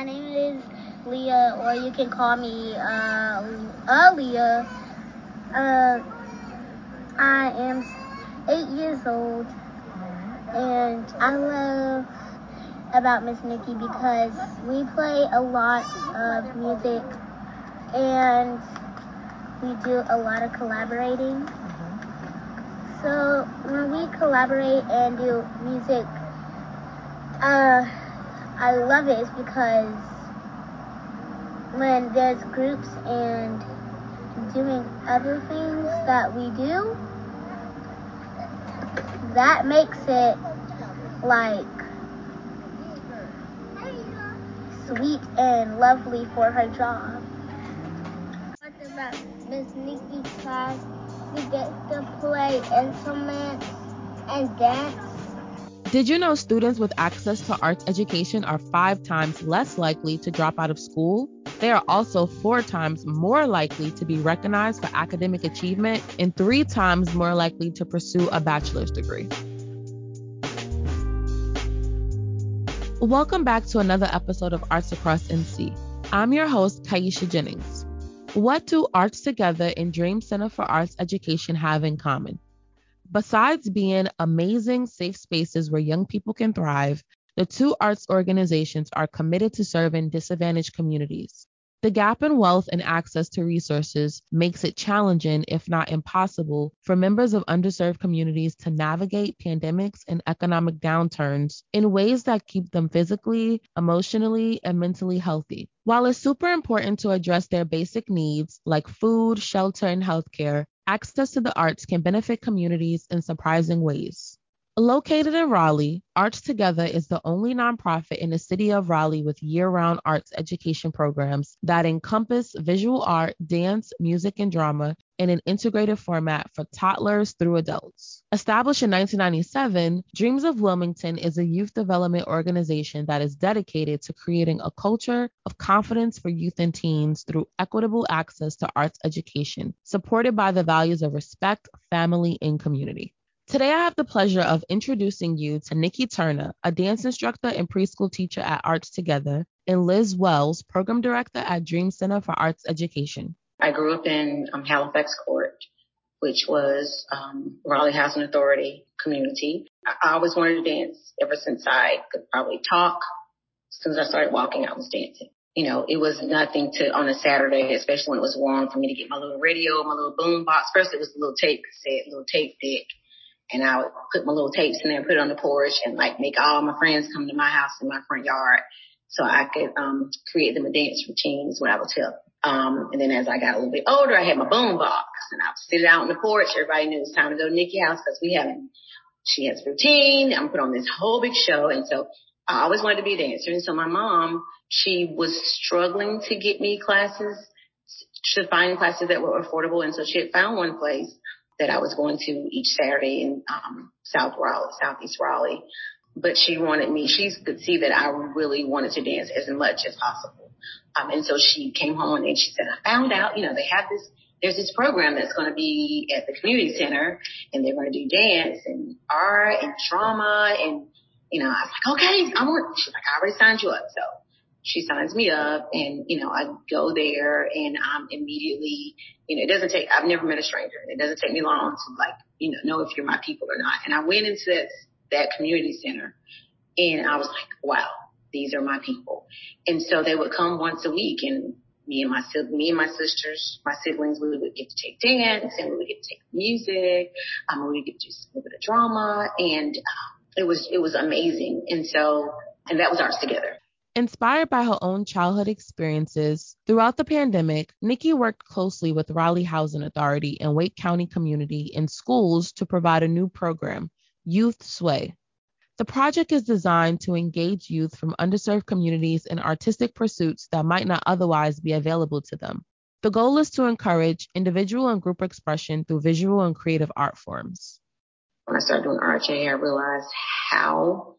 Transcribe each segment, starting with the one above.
my name is Leah, or you can call me uh, Aaliyah. Uh, I am eight years old, and I love about Miss Nikki because we play a lot of music and we do a lot of collaborating. So when we collaborate and do music, uh, I love it is because when there's groups and doing other things that we do, that makes it like sweet and lovely for her job. What about Miss Nikki's class? We get to play instruments and dance. Did you know students with access to arts education are five times less likely to drop out of school? They are also four times more likely to be recognized for academic achievement and three times more likely to pursue a bachelor's degree. Welcome back to another episode of Arts Across NC. I'm your host, Kaisha Jennings. What do Arts Together and Dream Center for Arts Education have in common? Besides being amazing, safe spaces where young people can thrive, the two arts organizations are committed to serving disadvantaged communities. The gap in wealth and access to resources makes it challenging, if not impossible, for members of underserved communities to navigate pandemics and economic downturns in ways that keep them physically, emotionally, and mentally healthy. While it's super important to address their basic needs like food, shelter, and healthcare, access to the arts can benefit communities in surprising ways. Located in Raleigh, Arts Together is the only nonprofit in the city of Raleigh with year round arts education programs that encompass visual art, dance, music, and drama in an integrated format for toddlers through adults. Established in 1997, Dreams of Wilmington is a youth development organization that is dedicated to creating a culture of confidence for youth and teens through equitable access to arts education, supported by the values of respect, family, and community. Today, I have the pleasure of introducing you to Nikki Turner, a dance instructor and preschool teacher at Arts Together, and Liz Wells, program director at Dream Center for Arts Education. I grew up in um, Halifax Court, which was um, Raleigh Housing Authority community. I, always wanted to dance ever since I could probably talk. As soon as I started walking, I was dancing. You know, it was nothing to on a Saturday, especially when it was warm, for me to get my little radio, my little boom box. First, it was a little tape cassette, little tape deck and I would put my little tapes in there, put it on the porch and like make all my friends come to my house in my front yard so I could um create them a dance routine is what I would tell. Um and then as I got a little bit older, I had my boom box and I would sit out on the porch. Everybody knew it was time to go to Nikki house because we haven't she has routine. I'm put on this whole big show and so I always wanted to be a dancer. And so my mom, she was struggling to get me classes, to find classes that were affordable. And so she had found one place that I was going to each Saturday in um, South Raleigh, Southeast Raleigh. But she wanted me, she could see that I really wanted to dance as much as possible. Um, and so she came home and she said, I found out, you know, they have this, there's this program that's going to be at the community center and they're going to do dance and art and drama. And, you know, I was like, okay, I want, she's like, I already signed you up. So she signs me up and, you know, I go there and I'm immediately, you know, it doesn't take, I've never met a stranger. It doesn't take me long to like, you know, know if you're my people or not. And I went into that, that community center and I was like, wow, these are my people. And so they would come once a week and me and my, me and my sisters, my siblings, we would get to take dance and we would get to take music. Um, we would get to do a little bit of drama and um, it was, it was amazing. And so, and that was Arts Together. Inspired by her own childhood experiences, throughout the pandemic, Nikki worked closely with Raleigh Housing Authority and Wake County community and schools to provide a new program, Youth Sway. The project is designed to engage youth from underserved communities in artistic pursuits that might not otherwise be available to them. The goal is to encourage individual and group expression through visual and creative art forms. When I started doing RHA, I realized how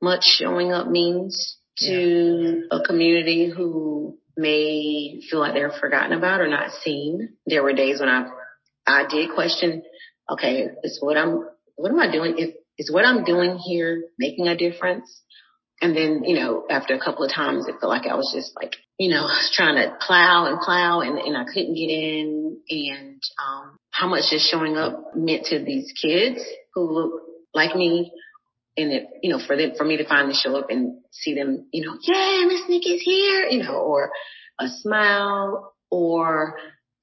much showing up means to a community who may feel like they're forgotten about or not seen. There were days when I, I did question, okay, is what I'm, what am I doing? Is, is what I'm doing here making a difference? And then, you know, after a couple of times, it felt like I was just like, you know, trying to plow and plow and, and I couldn't get in and, um, how much just showing up meant to these kids who look like me. And it, you know, for them, for me to finally show up and see them, you know, yeah, Miss Nikki's here, you know, or a smile or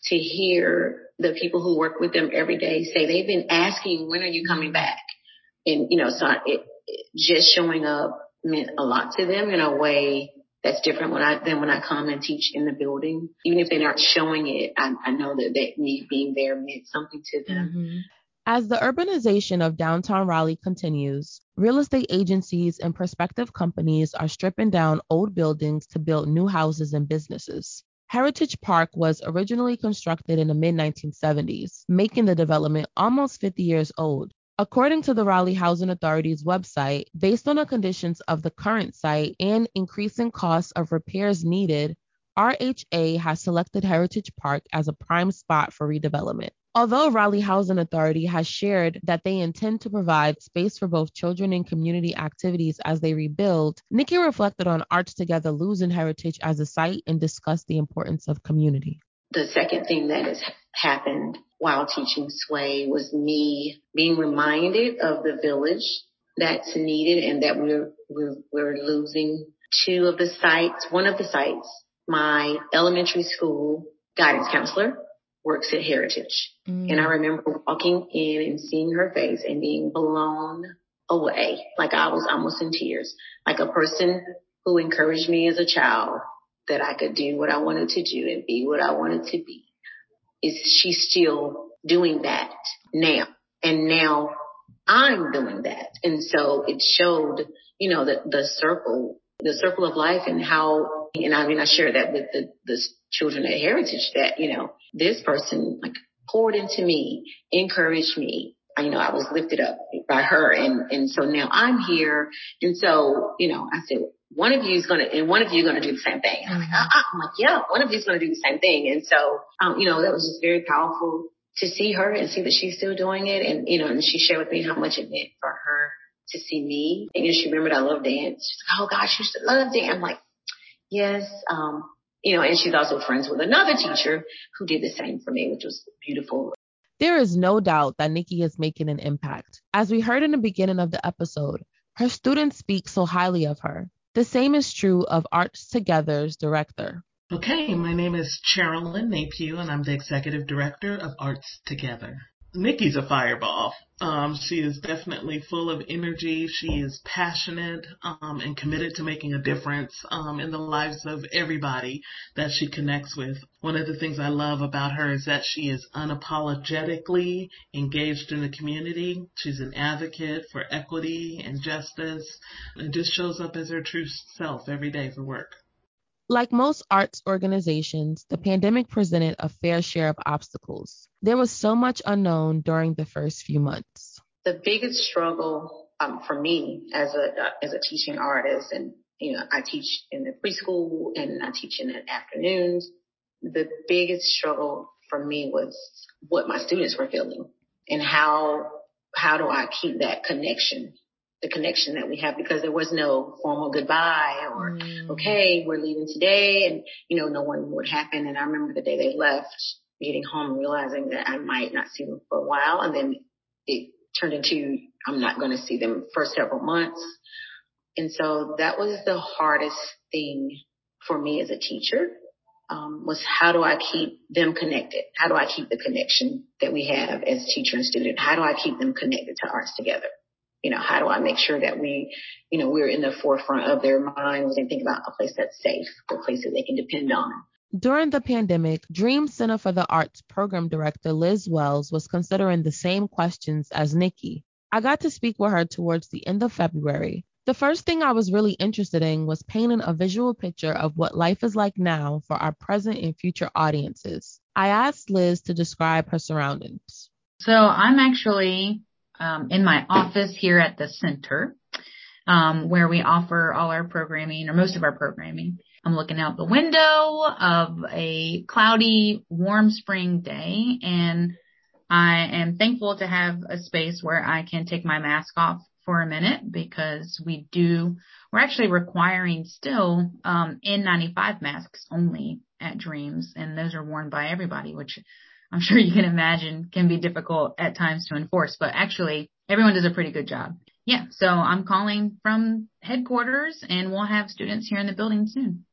to hear the people who work with them every day say they've been asking, when are you coming back? And, you know, so it, it just showing up meant a lot to them in a way that's different when I than when I come and teach in the building. Even if they're not showing it, I, I know that, that me being there meant something to them. Mm-hmm. As the urbanization of downtown Raleigh continues, real estate agencies and prospective companies are stripping down old buildings to build new houses and businesses. Heritage Park was originally constructed in the mid 1970s, making the development almost 50 years old. According to the Raleigh Housing Authority's website, based on the conditions of the current site and increasing costs of repairs needed, RHA has selected Heritage Park as a prime spot for redevelopment. Although Raleigh Housing Authority has shared that they intend to provide space for both children and community activities as they rebuild, Nikki reflected on Arts Together losing heritage as a site and discussed the importance of community. The second thing that has happened while teaching Sway was me being reminded of the village that's needed and that we're, we're, we're losing two of the sites. One of the sites, my elementary school guidance counselor works at Heritage. Mm. And I remember walking in and seeing her face and being blown away. Like I was almost in tears. Like a person who encouraged me as a child that I could do what I wanted to do and be what I wanted to be is she still doing that now. And now I'm doing that. And so it showed, you know, the, the circle, the circle of life and how, and I mean, I share that with the, the children at Heritage that, you know, this person like poured into me, encouraged me. I, You know, I was lifted up by her. And, and so now I'm here. And so, you know, I said, one of you is going to, and one of you is going to do the same thing. I'm like, uh-uh. I'm like, yeah, one of you is going to do the same thing. And so, um, you know, that was just very powerful to see her and see that she's still doing it. And, you know, and she shared with me how much it meant for her to see me. And you know, she remembered I love dance. She's like, oh gosh, you to love dance. I'm like, yes. Um, you know, and she's also friends with another teacher who did the same for me, which was beautiful. There is no doubt that Nikki is making an impact. As we heard in the beginning of the episode, her students speak so highly of her. The same is true of Arts Together's director. Okay, my name is Carolyn Napier, and I'm the executive director of Arts Together. Nikki's a fireball. Um, she is definitely full of energy. She is passionate um, and committed to making a difference um, in the lives of everybody that she connects with. One of the things I love about her is that she is unapologetically engaged in the community. She's an advocate for equity and justice and just shows up as her true self every day for work. Like most arts organizations, the pandemic presented a fair share of obstacles. There was so much unknown during the first few months. The biggest struggle um, for me as a uh, as a teaching artist, and you know, I teach in the preschool and I teach in the afternoons. The biggest struggle for me was what my students were feeling and how how do I keep that connection the connection that we have because there was no formal goodbye or, mm. okay, we're leaving today. And, you know, no one would happen. And I remember the day they left getting home and realizing that I might not see them for a while. And then it turned into, I'm not going to see them for several months. And so that was the hardest thing for me as a teacher. Um, was how do I keep them connected? How do I keep the connection that we have as teacher and student? How do I keep them connected to arts together? You know, how do I make sure that we, you know, we're in the forefront of their minds and think about a place that's safe, a place that they can depend on. During the pandemic, Dream Center for the Arts program director Liz Wells was considering the same questions as Nikki. I got to speak with her towards the end of February. The first thing I was really interested in was painting a visual picture of what life is like now for our present and future audiences. I asked Liz to describe her surroundings. So I'm actually um, in my office here at the center, um, where we offer all our programming or most of our programming. I'm looking out the window of a cloudy, warm spring day and I am thankful to have a space where I can take my mask off for a minute because we do, we're actually requiring still um, N95 masks only at Dreams, and those are worn by everybody, which I'm sure you can imagine can be difficult at times to enforce, but actually everyone does a pretty good job. Yeah, so I'm calling from headquarters and we'll have students here in the building soon.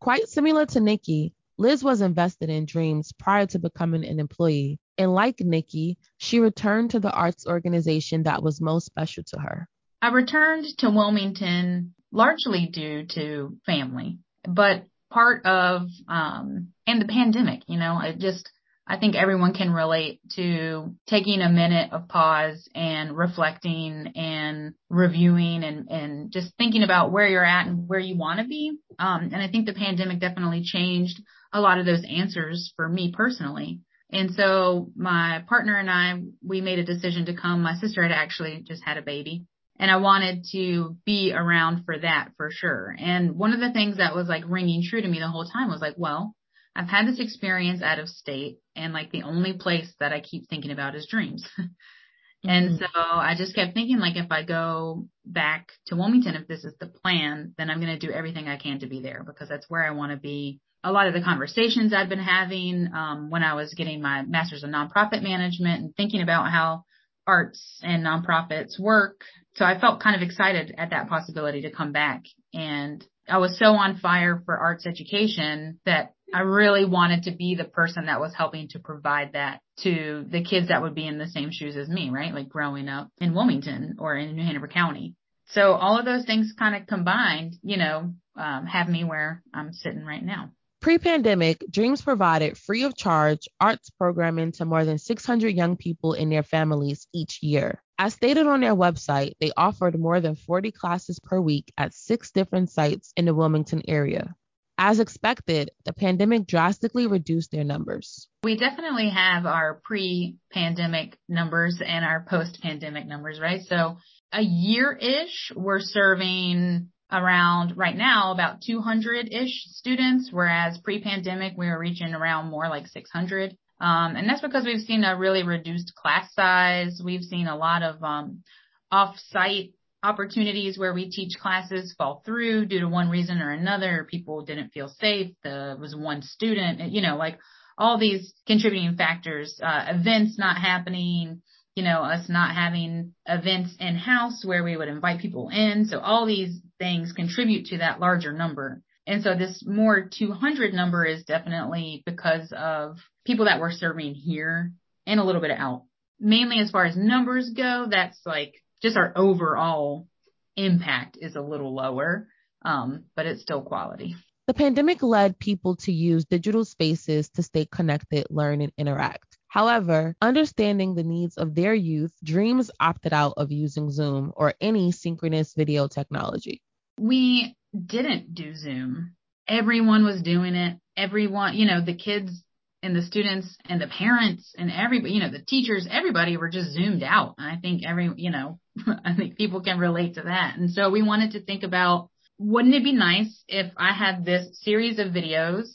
Quite similar to Nikki, Liz was invested in Dreams prior to becoming an employee. And like Nikki, she returned to the arts organization that was most special to her. I returned to Wilmington largely due to family, but part of, um, and the pandemic, you know, I just, I think everyone can relate to taking a minute of pause and reflecting and reviewing and, and just thinking about where you're at and where you want to be. Um, and I think the pandemic definitely changed a lot of those answers for me personally. And so my partner and I, we made a decision to come. My sister had actually just had a baby and I wanted to be around for that for sure. And one of the things that was like ringing true to me the whole time was like, well, I've had this experience out of state and like the only place that I keep thinking about is dreams. mm-hmm. And so I just kept thinking like if I go back to Wilmington, if this is the plan, then I'm going to do everything I can to be there because that's where I want to be. A lot of the conversations I've been having um, when I was getting my master's in nonprofit management and thinking about how arts and nonprofits work. So I felt kind of excited at that possibility to come back and I was so on fire for arts education that I really wanted to be the person that was helping to provide that to the kids that would be in the same shoes as me, right? Like growing up in Wilmington or in New Hanover County. So all of those things kind of combined, you know, um, have me where I'm sitting right now. Pre pandemic, Dreams provided free of charge arts programming to more than 600 young people and their families each year. As stated on their website, they offered more than 40 classes per week at six different sites in the Wilmington area. As expected, the pandemic drastically reduced their numbers. We definitely have our pre pandemic numbers and our post pandemic numbers, right? So a year ish, we're serving around right now about 200 ish students, whereas pre pandemic we were reaching around more like 600. Um, and that's because we've seen a really reduced class size. We've seen a lot of um, off-site opportunities where we teach classes fall through due to one reason or another. People didn't feel safe. There was one student, you know, like all these contributing factors, uh, events not happening, you know, us not having events in house where we would invite people in. So all these things contribute to that larger number. And so this more 200 number is definitely because of people that we're serving here and a little bit out. Mainly as far as numbers go, that's like just our overall impact is a little lower, um, but it's still quality. The pandemic led people to use digital spaces to stay connected, learn, and interact. However, understanding the needs of their youth, Dreams opted out of using Zoom or any synchronous video technology. We didn't do Zoom. Everyone was doing it. Everyone, you know, the kids and the students and the parents and everybody, you know, the teachers, everybody were just zoomed out. And I think every, you know, I think people can relate to that. And so we wanted to think about, wouldn't it be nice if I had this series of videos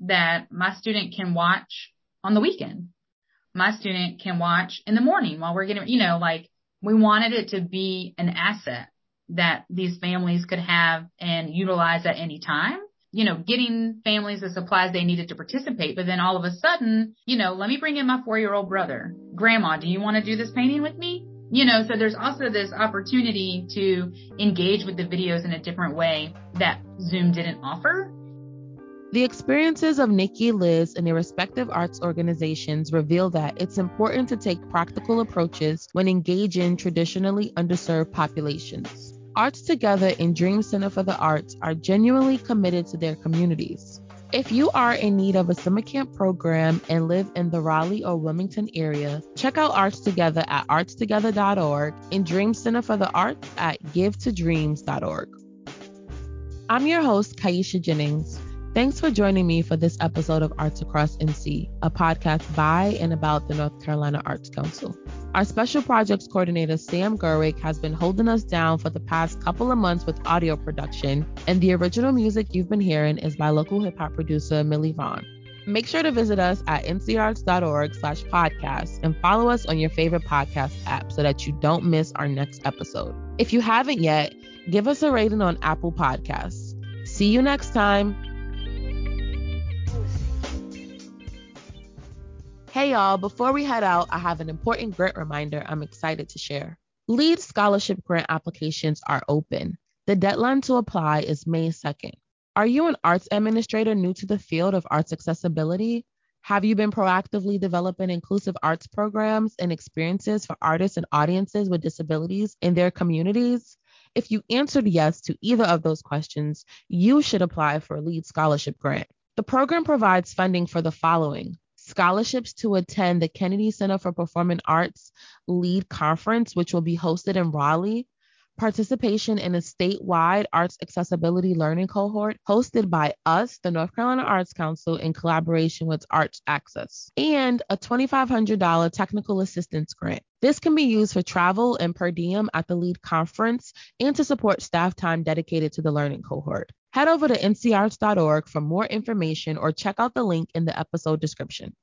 that my student can watch on the weekend? My student can watch in the morning while we're getting, you know, like we wanted it to be an asset that these families could have and utilize at any time. You know, getting families the supplies they needed to participate, but then all of a sudden, you know, let me bring in my four year old brother. Grandma, do you want to do this painting with me? You know, so there's also this opportunity to engage with the videos in a different way that Zoom didn't offer. The experiences of Nikki Liz and their respective arts organizations reveal that it's important to take practical approaches when engaging traditionally underserved populations. Arts Together and Dream Center for the Arts are genuinely committed to their communities. If you are in need of a summer camp program and live in the Raleigh or Wilmington area, check out Arts Together at artstogether.org and Dream Center for the Arts at givetodreams.org. I'm your host, Kaisha Jennings. Thanks for joining me for this episode of Arts Across NC, a podcast by and about the North Carolina Arts Council. Our special projects coordinator, Sam Gerwick, has been holding us down for the past couple of months with audio production, and the original music you've been hearing is by local hip hop producer Millie Vaughn. Make sure to visit us at ncarts.org slash podcast and follow us on your favorite podcast app so that you don't miss our next episode. If you haven't yet, give us a rating on Apple Podcasts. See you next time. Hey y'all, before we head out, I have an important grant reminder I'm excited to share. LEAD scholarship grant applications are open. The deadline to apply is May 2nd. Are you an arts administrator new to the field of arts accessibility? Have you been proactively developing inclusive arts programs and experiences for artists and audiences with disabilities in their communities? If you answered yes to either of those questions, you should apply for a LEAD scholarship grant. The program provides funding for the following scholarships to attend the Kennedy Center for Performing Arts LEAD Conference, which will be hosted in Raleigh participation in a statewide arts accessibility learning cohort hosted by us, the North Carolina Arts Council, in collaboration with Arts Access, and a $2,500 technical assistance grant. This can be used for travel and per diem at the LEAD conference and to support staff time dedicated to the learning cohort. Head over to ncarts.org for more information or check out the link in the episode description.